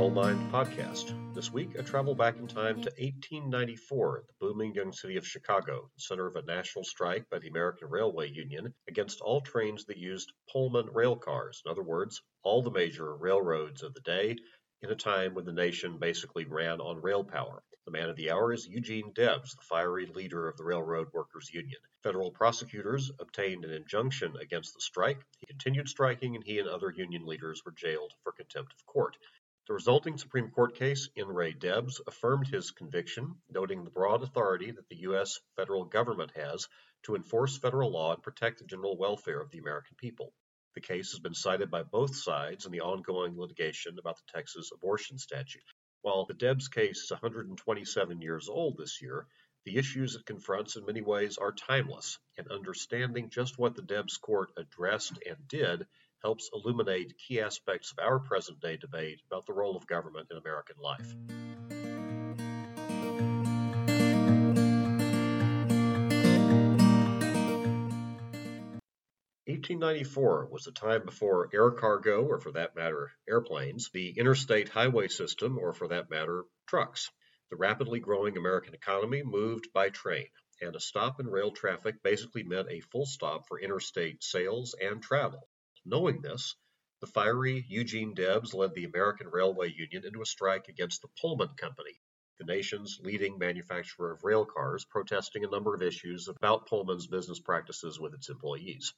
Coale Mine Podcast. This week, I travel back in time to 1894, the booming young city of Chicago, center of a national strike by the American Railway Union against all trains that used Pullman rail cars. In other words, all the major railroads of the day in a time when the nation basically ran on rail power. The man of the hour is Eugene Debs, the fiery leader of the Railroad Workers Union. Federal prosecutors obtained an injunction against the strike. He continued striking, and he and other union leaders were jailed for contempt of court. The resulting Supreme Court case, in re Debs, affirmed his conviction, noting the broad authority that the U.S. federal government has to enforce federal law and protect the general welfare of the American people. The case has been cited by both sides in the ongoing litigation about the Texas abortion statute. While the Debs case is 127 years old this year, the issues it confronts in many ways are timeless, and understanding just what the Debs court addressed and did helps illuminate key aspects of our present day debate about the role of government in American life. 1894 was the time before air cargo, or for that matter, airplanes, the interstate highway system, or for that matter, trucks. The rapidly growing American economy moved by train, and a stop in rail traffic basically meant a full stop for interstate sales and travel. Knowing this, the fiery Eugene Debs led the American Railway Union into a strike against the Pullman Company, the nation's leading manufacturer of rail cars, protesting a number of issues about Pullman's business practices with its employees.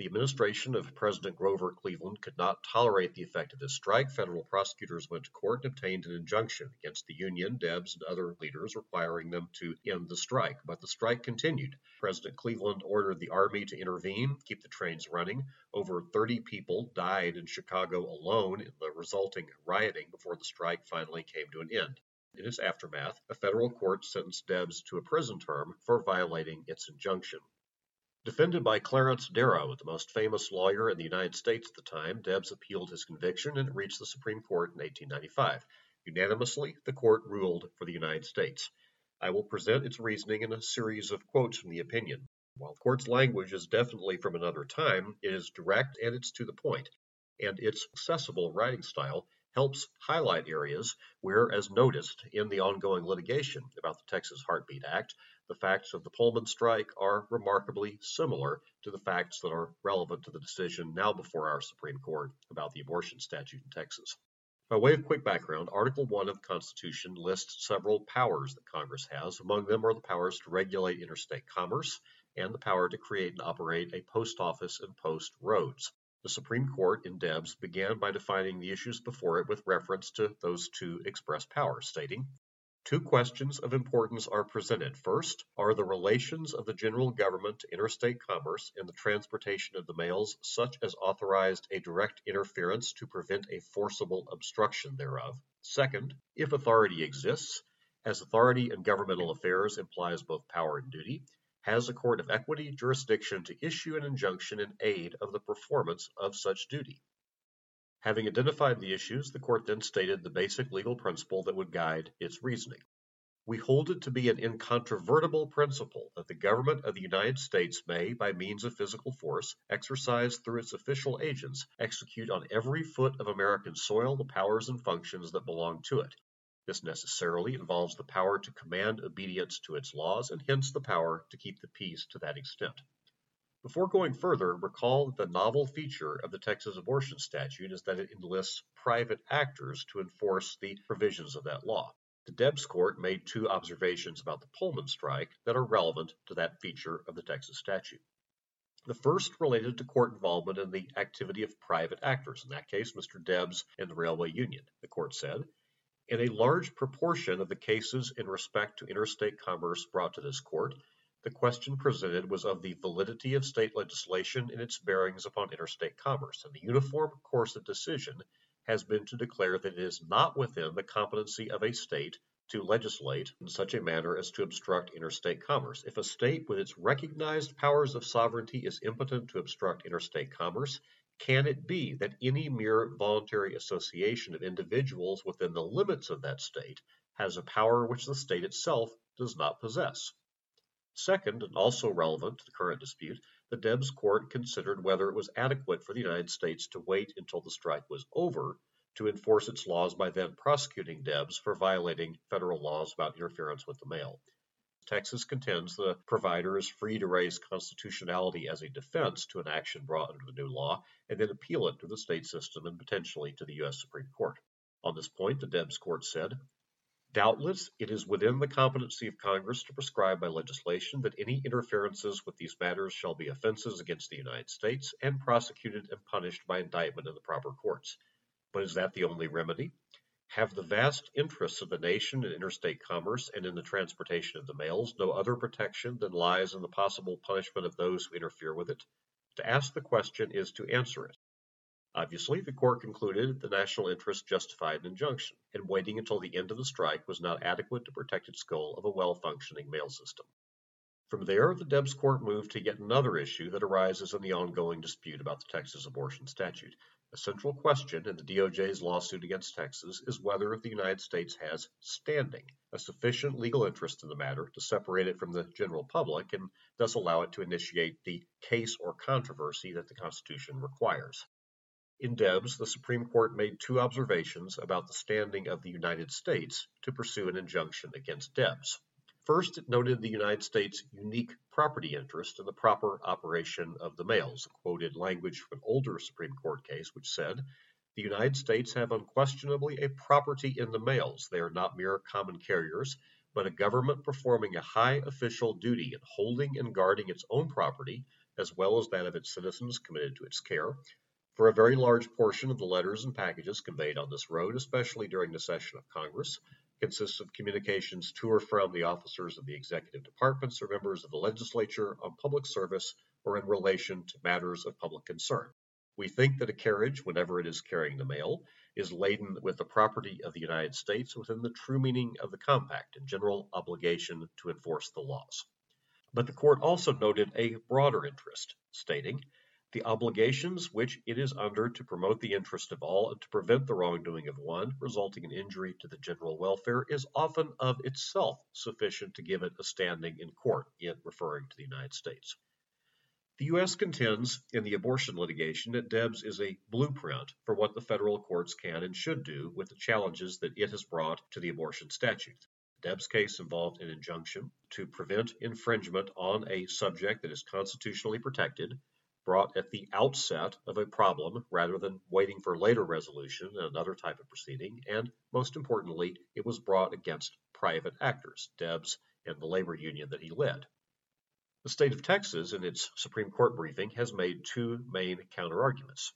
The administration of President Grover Cleveland could not tolerate the effect of this strike. Federal prosecutors went to court and obtained an injunction against the union, Debs, and other leaders, requiring them to end the strike. But the strike continued. President Cleveland ordered the Army to intervene, keep the trains running. Over 30 people died in Chicago alone in the resulting rioting before the strike finally came to an end. In its aftermath, a federal court sentenced Debs to a prison term for violating its injunction. Defended by Clarence Darrow, the most famous lawyer in the United States at the time, Debs appealed his conviction and it reached the Supreme Court in 1895. Unanimously, the court ruled for the United States. I will present its reasoning in a series of quotes from the opinion. While the court's language is definitely from another time, it is direct and it's to the point, and its accessible writing style helps highlight areas where, as noticed in the ongoing litigation about the Texas Heartbeat Act, the facts of the Pullman strike are remarkably similar to the facts that are relevant to the decision now before our Supreme Court about the abortion statute in Texas. By way of quick background, Article 1 of the Constitution lists several powers that Congress has. Among them are the powers to regulate interstate commerce and the power to create and operate a post office and post roads. The Supreme Court in Debs began by defining the issues before it with reference to those two express powers, stating, Two questions of importance are presented. First, are the relations of the general government to interstate commerce and the transportation of the mails such as authorized a direct interference to prevent a forcible obstruction thereof? Second, if authority exists, as authority in governmental affairs implies both power and duty, has a court of equity jurisdiction to issue an injunction in aid of the performance of such duty. Having identified the issues, the court then stated the basic legal principle that would guide its reasoning. We hold it to be an incontrovertible principle that the government of the United States may, by means of physical force, exercised through its official agents, execute on every foot of American soil the powers and functions that belong to it, this necessarily involves the power to command obedience to its laws and hence the power to keep the peace to that extent. Before going further, recall that the novel feature of the Texas abortion statute is that it enlists private actors to enforce the provisions of that law. The Debs Court made two observations about the Pullman strike that are relevant to that feature of the Texas statute. The first related to court involvement in the activity of private actors, in that case, Mr. Debs and the Railway Union. The court said, in a large proportion of the cases in respect to interstate commerce brought to this court, the question presented was of the validity of state legislation and its bearings upon interstate commerce, and the uniform course of decision has been to declare that it is not within the competency of a state to legislate in such a manner as to obstruct interstate commerce. If a state with its recognized powers of sovereignty is impotent to obstruct interstate commerce, can it be that any mere voluntary association of individuals within the limits of that state has a power which the state itself does not possess? Second, and also relevant to the current dispute, the Debs court considered whether it was adequate for the United States to wait until the strike was over to enforce its laws by then prosecuting Debs for violating federal laws about interference with the mail. Texas contends the provider is free to raise constitutionality as a defense to an action brought under the new law and then appeal it to the state system and potentially to the U.S. Supreme Court. On this point, the Debs court said, Doubtless, it is within the competency of Congress to prescribe by legislation that any interferences with these matters shall be offenses against the United States and prosecuted and punished by indictment in the proper courts. But is that the only remedy? have the vast interests of the nation in interstate commerce and in the transportation of the mails no other protection than lies in the possible punishment of those who interfere with it? To ask the question is to answer it. Obviously, the court concluded the national interest justified an injunction, and waiting until the end of the strike was not adequate to protect its goal of a well functioning mail system. From there, the Debs court moved to yet another issue that arises in the ongoing dispute about the Texas abortion statute. A central question in the DOJ's lawsuit against Texas is whether the United States has standing, a sufficient legal interest in the matter to separate it from the general public and thus allow it to initiate the case or controversy that the Constitution requires. In Debs, the Supreme Court made two observations about the standing of the United States to pursue an injunction against Debs. First, it noted the United States' unique property interest in the proper operation of the mails, quoted language from an older Supreme Court case which said, The United States have unquestionably a property in the mails. They are not mere common carriers, but a government performing a high official duty in holding and guarding its own property, as well as that of its citizens committed to its care. For a very large portion of the letters and packages conveyed on this road, especially during the session of Congress, consists of communications to or from the officers of the executive departments or members of the legislature on public service or in relation to matters of public concern. We think that a carriage, whenever it is carrying the mail, is laden with the property of the United States within the true meaning of the compact and general obligation to enforce the laws. But the court also noted a broader interest, stating the obligations which it is under to promote the interest of all and to prevent the wrongdoing of one, resulting in injury to the general welfare, is often of itself sufficient to give it a standing in court, in referring to the United States. The U.S. contends in the abortion litigation that Debs is a blueprint for what the federal courts can and should do with the challenges that it has brought to the abortion statute. Deb's case involved an injunction to prevent infringement on a subject that is constitutionally protected brought at the outset of a problem rather than waiting for later resolution in another type of proceeding, and most importantly, it was brought against private actors, Debs and the labor union that he led. The state of Texas, in its Supreme Court briefing, has made two main counterarguments.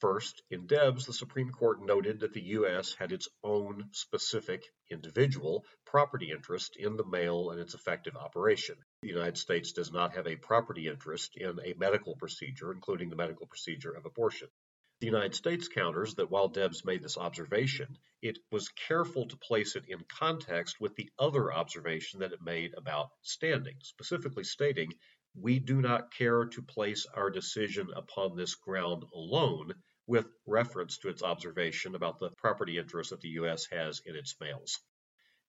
First, in Debs, the Supreme Court noted that the U.S. had its own specific individual property interest in the mail and its effective operation. The United States does not have a property interest in a medical procedure, including the medical procedure of abortion. The United States counters that while Debs made this observation, it was careful to place it in context with the other observation that it made about standing, specifically stating, We do not care to place our decision upon this ground alone, with reference to its observation about the property interest that the U.S. has in its mails.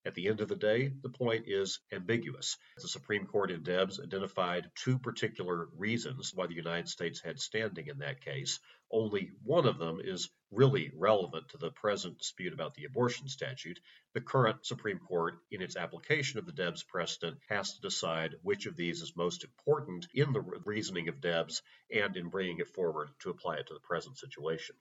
At the end of the day, the point is ambiguous. The Supreme Court in Debs identified two particular reasons why the United States had standing in that case. Only one of them is really relevant to the present dispute about the abortion statute. The current Supreme Court, in its application of the Debs precedent, has to decide which of these is most important in the reasoning of Debs and in bringing it forward to apply it to the present situation.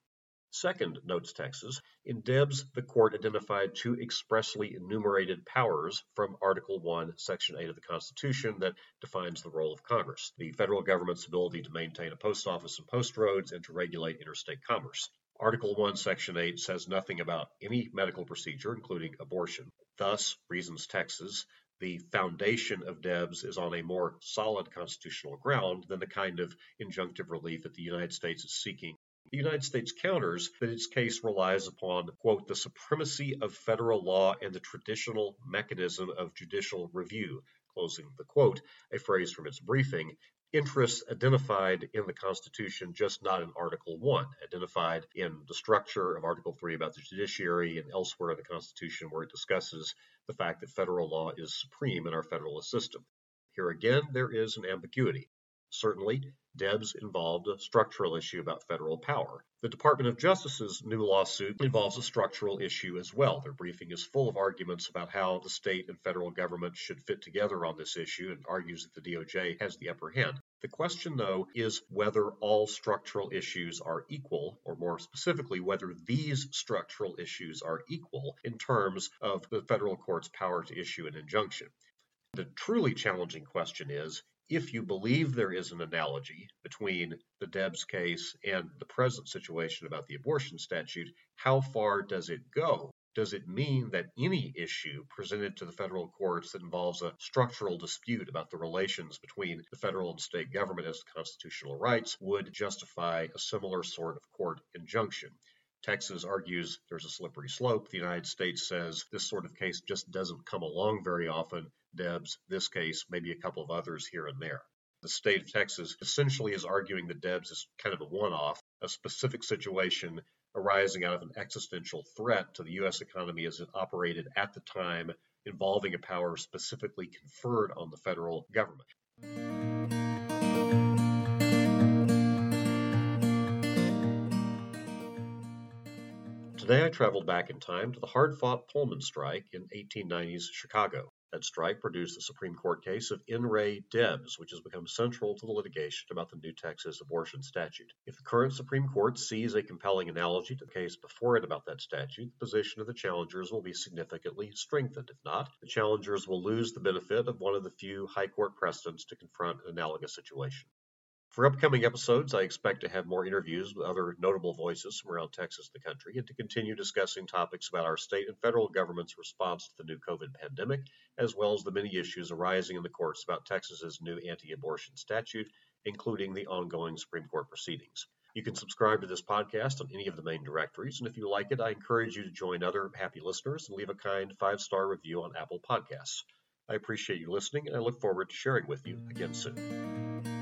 Second, notes Texas, in Debs, the court identified two expressly enumerated powers from Article 1, Section 8 of the Constitution that defines the role of Congress the federal government's ability to maintain a post office and post roads and to regulate interstate commerce. Article 1, Section 8 says nothing about any medical procedure, including abortion. Thus, reasons Texas, the foundation of Debs is on a more solid constitutional ground than the kind of injunctive relief that the United States is seeking. The United States counters that its case relies upon, quote, the supremacy of federal law and the traditional mechanism of judicial review, closing the quote, a phrase from its briefing, interests identified in the Constitution, just not in Article 1, identified in the structure of Article 3 about the judiciary and elsewhere in the Constitution where it discusses the fact that federal law is supreme in our federalist system. Here again, there is an ambiguity. Certainly, Debs involved a structural issue about federal power. The Department of Justice's new lawsuit involves a structural issue as well. Their briefing is full of arguments about how the state and federal government should fit together on this issue and argues that the DOJ has the upper hand. The question, though, is whether all structural issues are equal, or more specifically, whether these structural issues are equal in terms of the federal court's power to issue an injunction. The truly challenging question is if you believe there is an analogy between the Debs case and the present situation about the abortion statute, how far does it go? Does it mean that any issue presented to the federal courts that involves a structural dispute about the relations between the federal and state government as to constitutional rights would justify a similar sort of court injunction? Texas argues there's a slippery slope. The United States says this sort of case just doesn't come along very often. Debs, this case, maybe a couple of others here and there. The state of Texas essentially is arguing that Debs is kind of a one off, a specific situation arising out of an existential threat to the U.S. economy as it operated at the time, involving a power specifically conferred on the federal government. Today I traveled back in time to the hard fought Pullman strike in 1890's Chicago. That strike produced the Supreme Court case of In re Debs, which has become central to the litigation about the new Texas abortion statute. If the current Supreme Court sees a compelling analogy to the case before it about that statute, the position of the challengers will be significantly strengthened. If not, the challengers will lose the benefit of one of the few high court precedents to confront an analogous situation. For upcoming episodes, I expect to have more interviews with other notable voices from around Texas and the country, and to continue discussing topics about our state and federal government's response to the new COVID pandemic, as well as the many issues arising in the courts about Texas's new anti abortion statute, including the ongoing Supreme Court proceedings. You can subscribe to this podcast on any of the main directories, and if you like it, I encourage you to join other happy listeners and leave a kind five star review on Apple Podcasts. I appreciate you listening, and I look forward to sharing with you again soon.